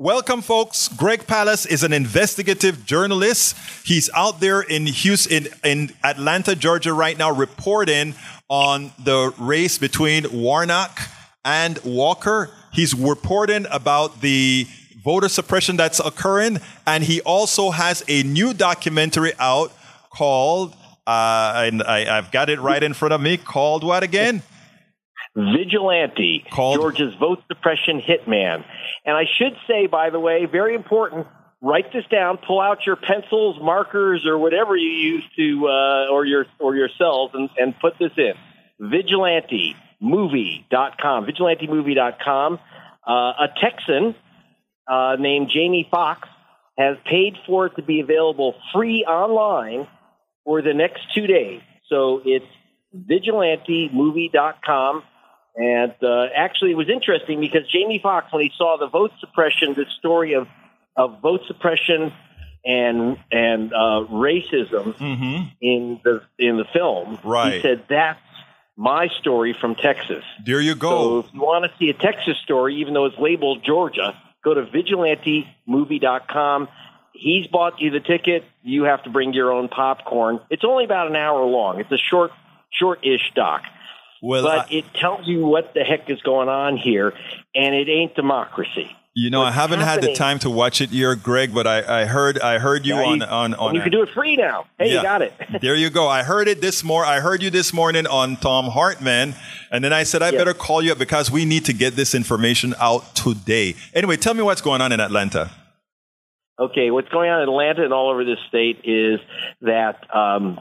Welcome, folks. Greg Palast is an investigative journalist. He's out there in Houston, in, Atlanta, Georgia, right now, reporting on the race between Warnock and Walker. He's reporting about the voter suppression that's occurring, and he also has a new documentary out called, uh, and I, I've got it right in front of me, called what again? Vigilante, Called- Georgia's vote suppression hitman. And I should say, by the way, very important, write this down, pull out your pencils, markers, or whatever you use to, uh, or your, or your cells and, and put this in. Vigilantemovie.com, vigilantemovie.com. Uh, a Texan, uh, named Jamie Foxx has paid for it to be available free online for the next two days. So it's vigilantemovie.com. And uh, actually, it was interesting because Jamie Foxx, when he saw the vote suppression, the story of, of vote suppression and and uh, racism in the in the film, Right. he said that's my story from Texas. There you So go. if you want to see a Texas story, even though it's labeled Georgia, go to vigilantemovie.com. He's bought you the ticket. You have to bring your own popcorn. It's only about an hour long. It's a short, short-ish doc, well, but I- it tells you what the heck is going on here, and it ain't democracy. you know, I haven't had the time to watch it here, Greg, but I, I heard I heard you Now on you- on on. you can do it free now. Hey, Yeah. you got it. there you go. I heard it this morning. I heard you this morning on Thom Hartmann, and then I said I Yeah. better call you up because we need to get this information out today. Anyway, tell me what's going on in Atlanta. Okay, what's going on in Atlanta and all over this state is that um,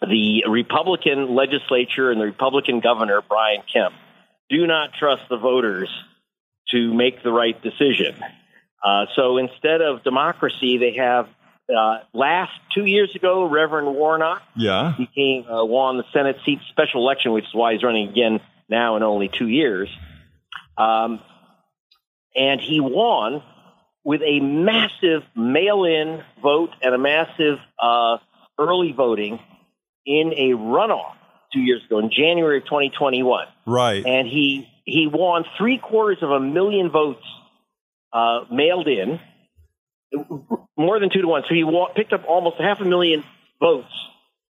the Republican legislature and the Republican governor, Brian Kemp, do not trust the voters to make the right decision. Uh, so instead of democracy, they have uh, last two years ago, Reverend Warnock Yeah. became uh, won the Senate seat special election, which is why he's running again now in only two years. Um, and he won with a massive mail-in vote and a massive uh, early voting in a runoff two years ago in January of 2021 Right. and he he won three quarters of a million votes uh, mailed in, more than two to one. So he wa- picked up almost half a million votes,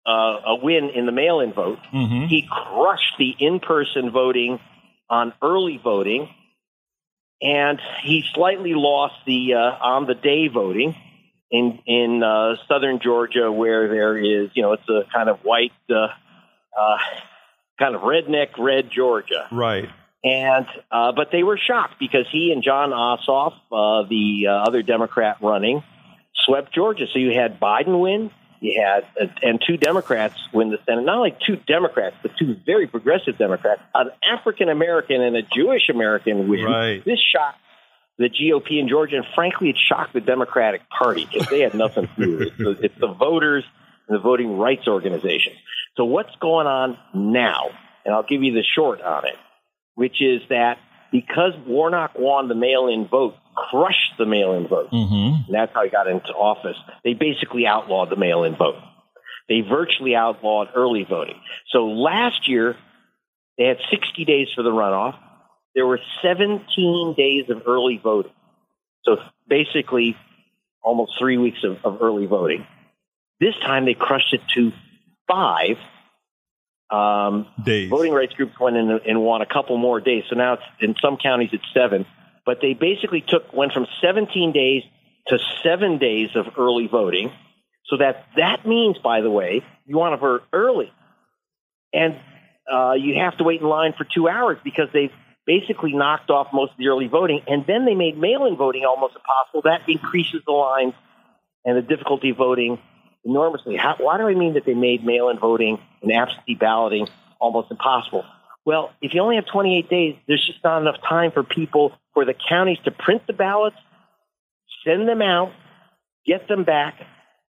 uh, a win in the mail-in vote. Mhm. He crushed the in-person voting on early voting, and he slightly lost the uh, on the day voting in in uh, southern Georgia, where there is you know it's a kind of white. Uh, uh, kind of redneck red Georgia. Right. And uh, but they were shocked because he and Jon Ossoff, uh, the uh, other Democrat running, swept Georgia. So you had Biden win, you had uh, and two Democrats win the Senate. Not only two Democrats, but two very progressive Democrats, an African American and a Jewish American win. Right. This shocked the GOP in Georgia, and frankly, it shocked the Democratic Party because they had nothing to do with it. It's the, it's the voters and the voting rights organizations. So what's going on now? And I'll give you the short on it, which is that because Warnock won the mail-in vote, crushed the mail-in vote, Mm-hmm. and that's how he got into office. They basically outlawed the mail-in vote. They virtually outlawed early voting. So last year, they had 60 days for the runoff. There were 17 days of early voting. So basically, almost three weeks of, of early voting. This time, they crushed it to five. Um, Days. voting rights groups went in and won a couple more days. So now it's in some counties it's seven. But they basically took went from 17 days to seven days of early voting. So that that means, by the way, you want to vote early, and uh, you have to wait in line for two hours because they've basically knocked off most of the early voting, and then they made mail-in voting almost impossible. That increases the lines and the difficulty of voting enormously. How, why do I mean that they made mail-in voting and absentee balloting almost impossible? Well, if you only have 28 days, there's just not enough time for people, for the counties to print the ballots, send them out, get them back,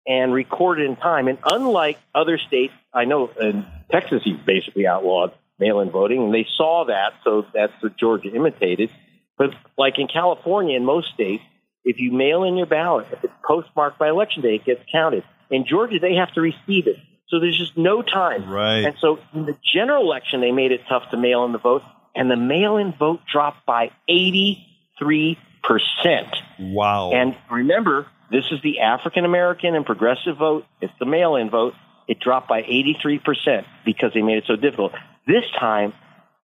and record it in time. And unlike other states, I know in Texas, you basically outlawed mail-in voting, and they saw that, so that's what Georgia imitated. But like in California and most states, if you mail in your ballot, if it's postmarked by election day, it gets counted. In Georgia, they have to receive it. So there's just no time. Right. And so in the general election, they made it tough to mail in the vote, and the mail in vote dropped by 83%. Wow. And remember, this is the African American and progressive vote. It's the mail in vote. It dropped by 83% because they made it so difficult. This time,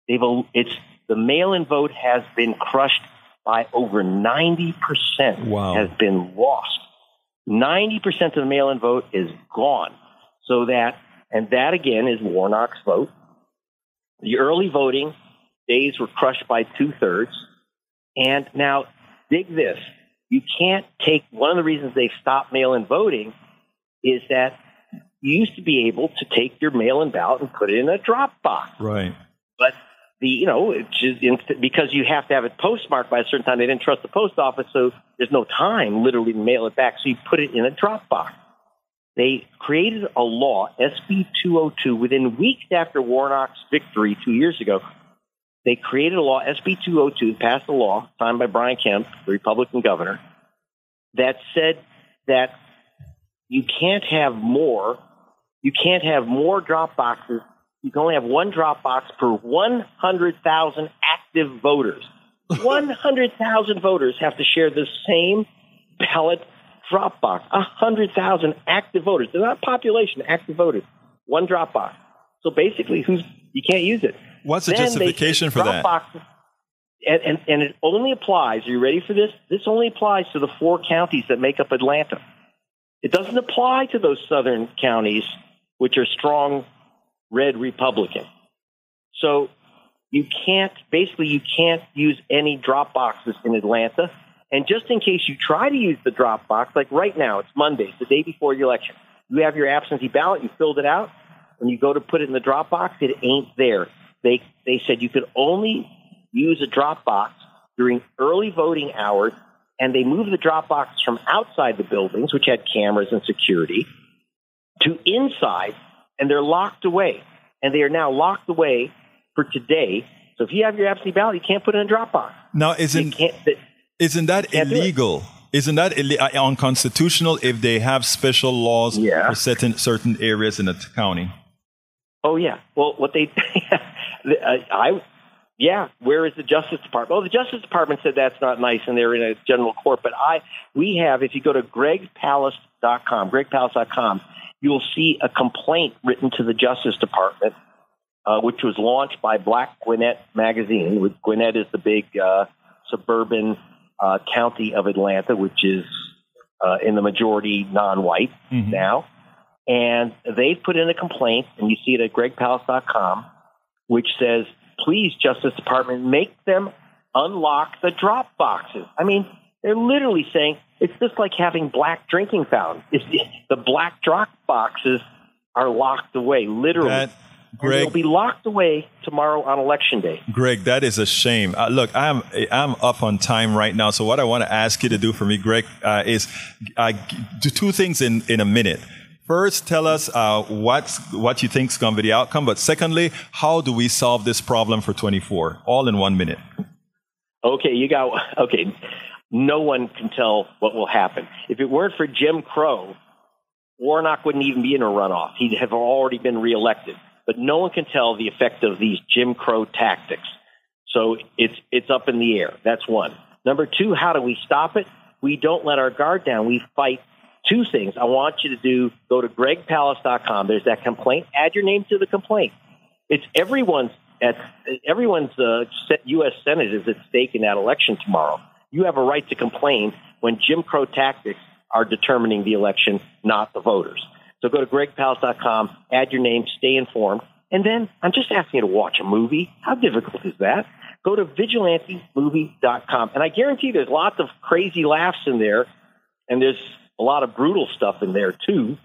they've it's the mail in vote has been crushed by over 90% wow. has been lost. 90% of the mail in vote is gone. So that, and that again is Warnock's vote. The early voting days were crushed by two thirds. And now, dig this. You can't take one of the reasons they've stopped mail in voting is that you used to be able to take your mail in ballot and put it in a drop box. Right. But the you know just because you have to have it postmarked by a certain time, they didn't trust the post office, so there's no time literally to mail it back. So you put it in a drop box. They created a law, SB 202, within weeks after Warnock's victory two years ago. They created a law, SB 202, passed a law signed by Brian Kemp, the Republican governor, that said that you can't have more, you can't have more drop boxes. You can only have one drop box per 100,000 active voters. 100,000 voters have to share the same ballot drop box. 100,000 active voters. They're not population, active voters. One drop box. So basically, who's you can't use it. What's the then justification for that? Boxes, and, and, and it only applies. Are you ready for this? This only applies to the four counties that make up Atlanta. It doesn't apply to those southern counties, which are strong red Republican. So you can't, basically, you can't use any drop boxes in Atlanta. And just in case you try to use the drop box, like right now, it's Monday, it's the day before the election. You have your absentee ballot, you filled it out. When you go to put it in the drop box, it ain't there. They, they said you could only use a drop box during early voting hours, and they moved the drop boxes from outside the buildings, which had cameras and security, to inside, and they're locked away. And they are now locked away for today. So if you have your absentee ballot, you can't put it in a drop box. Now, isn't isn't that illegal? Isn't that Ill- uh, unconstitutional if they have special laws yeah. for certain certain areas in a county? Oh yeah. Well, what they, I, yeah. Where is the Justice Department? Well, the Justice Department said that's not nice, and they're in a general court. But I, we have. If you go to gregpalast.com, gregpalast.com, you'll see a complaint written to the Justice Department, uh, which was launched by Black Gwinnett magazine. Gwinnett is the big uh, suburban uh, county of Atlanta, which is uh, in the majority non-white mm-hmm. now. And they've put in a complaint, and you see it at gregpalast.com, which says, please, Justice Department, make them unlock the drop boxes. I mean, they're literally saying it's just like having black drinking fountains. It's, the black drop boxes are locked away, literally. That, Greg, they'll be locked away tomorrow on election day. Greg, that is a shame. Uh, look, I'm I'm up on time right now, so what I want to ask you to do for me, Greg, uh, is uh, do two things in in a minute. First, tell us uh, what's, what you think is going to be the outcome. But secondly, how do we solve this problem for 24? All in one minute. Okay, you got, okay. No one can tell what will happen. If it weren't for Jim Crow, Warnock wouldn't even be in a runoff. He'd have already been reelected. But no one can tell the effect of these Jim Crow tactics. So it's, it's up in the air. That's one. Number two, how do we stop it? We don't let our guard down. We fight two things I want you to do go to gregpalast.com. There's that complaint. Add your name to the complaint. It's everyone's at everyone's uh, U.S. Senate is at stake in that election tomorrow. You have a right to complain when Jim Crow tactics are determining the election, not the voters. So go to gregpalast.com, add your name, stay informed, and then I'm just asking you to watch a movie. How difficult is that? Go to vigilantemovie.com, and I guarantee there's lots of crazy laughs in there, and there's a lot of brutal stuff in there too.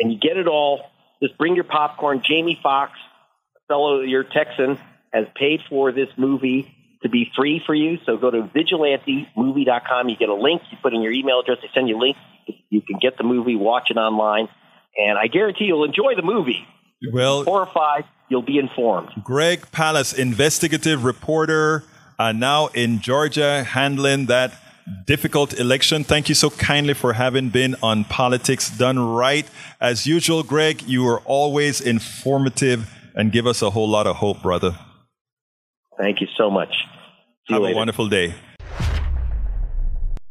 And you get it all. Just bring your popcorn. Jamie Foxx, a fellow your Texan, has paid for this movie to be free for you. So go to vigilantemovie.com. You get a link. You put in your email address. They send you a link. You can get the movie, watch it online, and I guarantee you'll enjoy the movie. Well, horrified, you'll be informed. Greg Palast, investigative reporter, uh, now in Georgia, handling that difficult election. Thank you so kindly for having been on Politics Done Right. As usual, Greg, you are always informative and give us a whole lot of hope, brother. Thank you so much. See Have a wonderful day.